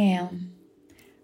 am.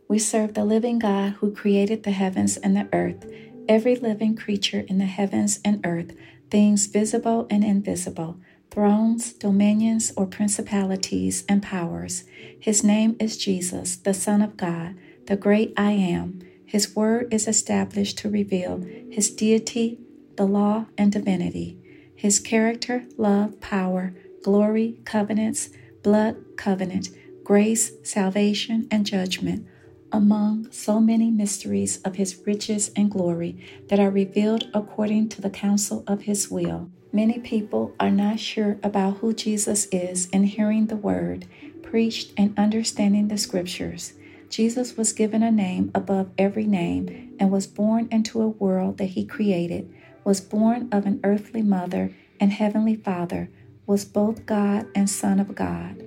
We serve the living God who created the heavens and the earth, every living creature in the heavens and earth, things visible and invisible, thrones, dominions, or principalities and powers. His name is Jesus, the Son of God, the great I am. His word is established to reveal his deity, the law, and divinity, his character, love, power, glory, covenants, blood, covenant, grace, salvation, and judgment among so many mysteries of his riches and glory that are revealed according to the counsel of his will. Many people are not sure about who Jesus is in hearing the word preached and understanding the scriptures. Jesus was given a name above every name and was born into a world that he created, was born of an earthly mother and heavenly father, was both God and Son of God.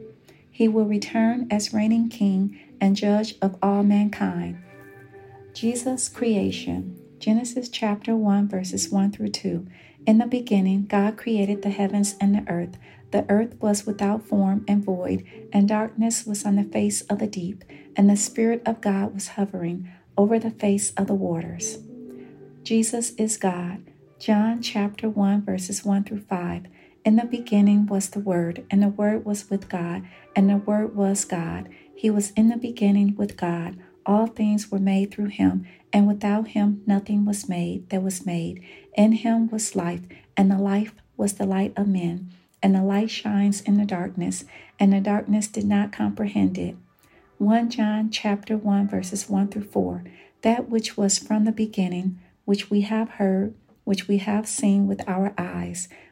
He will return as reigning king and judge of all mankind. Jesus' creation, Genesis chapter 1, verses 1 through 2. In the beginning, God created the heavens and the earth. The earth was without form and void, and darkness was on the face of the deep, and the Spirit of God was hovering over the face of the waters. Jesus is God. John chapter 1, verses 1 through 5. In the beginning was the Word, and the Word was with God, and the Word was God. He was in the beginning with God. All things were made through him, and without him nothing was made that was made. In him was life, and the life was the light of men. And the light shines in the darkness, and the darkness did not comprehend it. 1 John chapter 1 verses 1 through 4. That which was from the beginning, which we have heard, which we have seen with our eyes,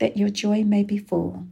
that your joy may be full.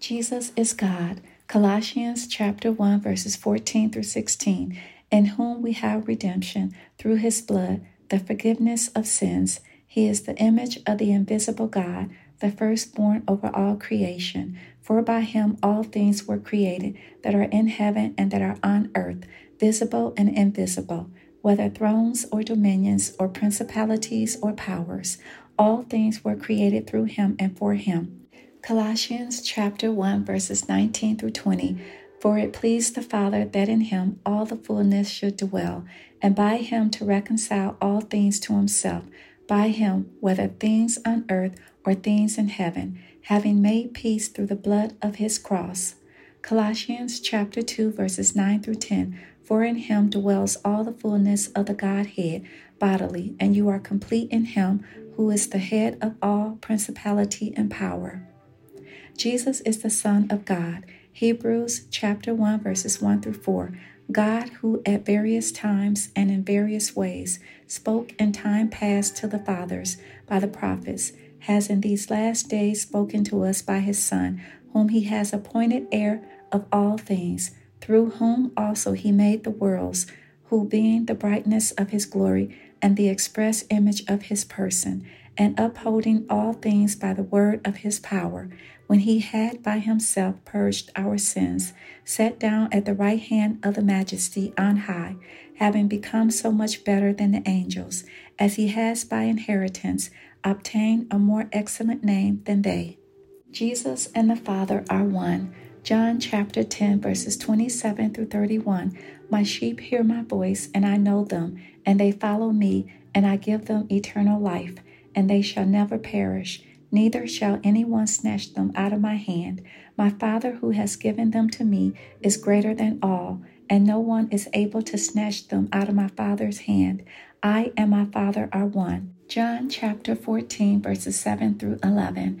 Jesus is God. Colossians chapter 1 verses 14 through 16, in whom we have redemption through his blood, the forgiveness of sins. He is the image of the invisible God, the firstborn over all creation. For by him all things were created that are in heaven and that are on earth, visible and invisible, whether thrones or dominions or principalities or powers. All things were created through him and for him. Colossians chapter 1 verses 19 through 20 For it pleased the Father that in him all the fullness should dwell and by him to reconcile all things to himself by him whether things on earth or things in heaven having made peace through the blood of his cross. Colossians chapter 2 verses 9 through 10 For in him dwells all the fullness of the Godhead bodily and you are complete in him who is the head of all principality and power Jesus is the Son of God. Hebrews chapter 1 verses 1 through 4. God, who at various times and in various ways spoke in time past to the fathers by the prophets, has in these last days spoken to us by his Son, whom he has appointed heir of all things, through whom also he made the worlds, who being the brightness of his glory and the express image of his person, and upholding all things by the word of his power, when he had by himself purged our sins, sat down at the right hand of the Majesty on high, having become so much better than the angels, as he has by inheritance obtained a more excellent name than they. Jesus and the Father are one. John chapter 10, verses 27 through 31. My sheep hear my voice, and I know them, and they follow me, and I give them eternal life, and they shall never perish neither shall anyone snatch them out of my hand. My Father who has given them to me is greater than all, and no one is able to snatch them out of my Father's hand. I and my Father are one. John chapter 14, verses 7 through 11.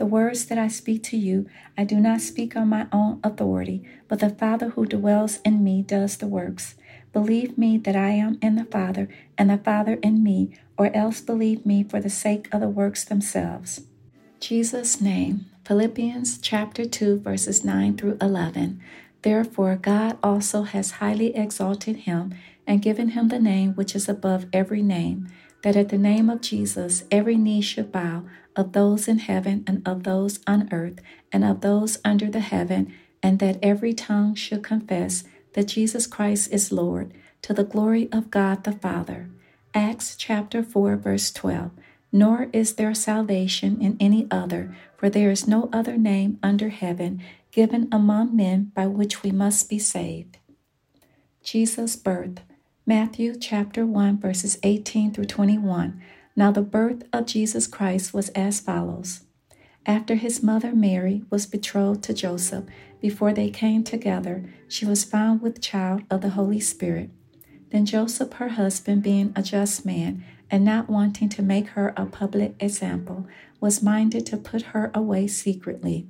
The words that I speak to you, I do not speak on my own authority, but the Father who dwells in me does the works. Believe me that I am in the Father, and the Father in me, or else believe me for the sake of the works themselves. Jesus' name, Philippians chapter 2, verses 9 through 11. Therefore, God also has highly exalted him and given him the name which is above every name, that at the name of Jesus every knee should bow, of those in heaven and of those on earth and of those under the heaven, and that every tongue should confess that Jesus Christ is Lord, to the glory of God the Father. Acts chapter 4, verse 12. Nor is there salvation in any other, for there is no other name under heaven given among men by which we must be saved. Jesus' birth. Matthew chapter 1, verses 18 through 21. Now the birth of Jesus Christ was as follows. After his mother Mary was betrothed to Joseph, before they came together, she was found with child of the Holy Spirit. Then Joseph, her husband, being a just man, and not wanting to make her a public example, was minded to put her away secretly.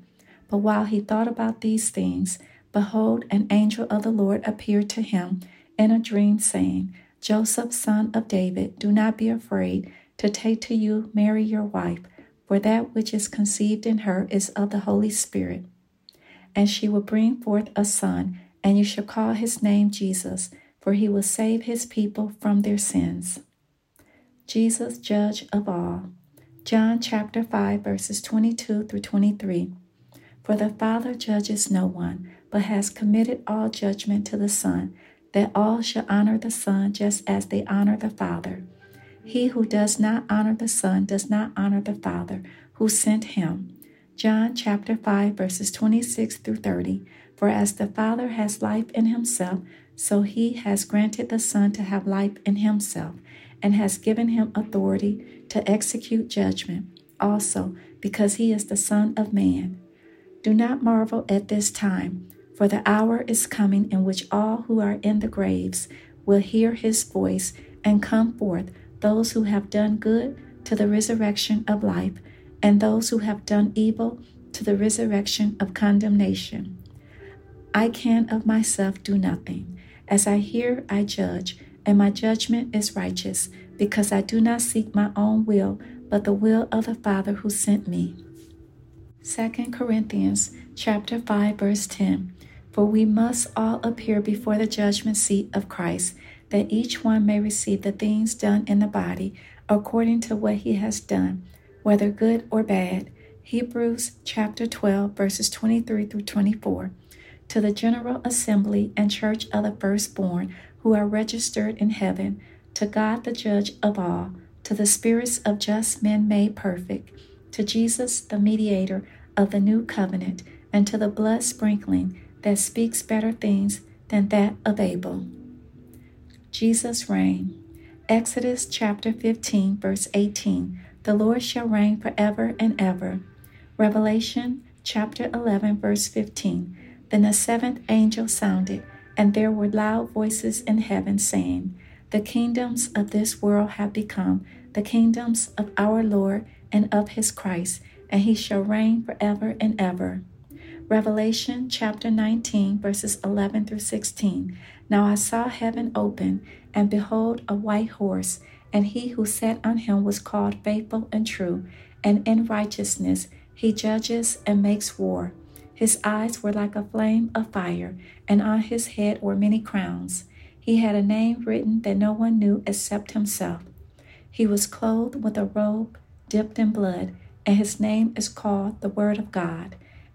But while he thought about these things, behold, an angel of the Lord appeared to him in a dream, saying, Joseph, son of David, do not be afraid to take to you Mary your wife, for that which is conceived in her is of the Holy Spirit and she will bring forth a son, and you shall call his name Jesus, for he will save his people from their sins. Jesus, judge of all. John chapter 5, verses 22 through 23. For the Father judges no one, but has committed all judgment to the Son, that all shall honor the Son just as they honor the Father. He who does not honor the Son does not honor the Father who sent him. John chapter 5, verses 26 through 30. For as the Father has life in himself, so he has granted the Son to have life in himself, and has given him authority to execute judgment, also because he is the Son of Man. Do not marvel at this time, for the hour is coming in which all who are in the graves will hear his voice and come forth, those who have done good to the resurrection of life and those who have done evil to the resurrection of condemnation. I can of myself do nothing. As I hear, I judge, and my judgment is righteous, because I do not seek my own will, but the will of the Father who sent me. 2 Corinthians chapter 5 verse 10 For we must all appear before the judgment seat of Christ that each one may receive the things done in the body according to what he has done whether good or bad. Hebrews chapter 12, verses 23 through 24. To the general assembly and church of the firstborn who are registered in heaven, to God the judge of all, to the spirits of just men made perfect, to Jesus the mediator of the new covenant, and to the blood sprinkling that speaks better things than that of Abel. Jesus' reign. Exodus chapter 15, verse 18. The Lord shall reign forever and ever. Revelation chapter 11, verse 15. Then the seventh angel sounded, and there were loud voices in heaven saying, The kingdoms of this world have become the kingdoms of our Lord and of his Christ, and he shall reign forever and ever. Revelation chapter 19, verses 11 through 16. Now I saw heaven open, and behold, a white horse and he who sat on him was called faithful and true, and in righteousness he judges and makes war. His eyes were like a flame of fire, and on his head were many crowns. He had a name written that no one knew except himself. He was clothed with a robe dipped in blood, and his name is called the Word of God.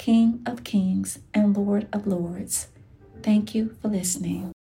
King of Kings and Lord of Lords. Thank you for listening.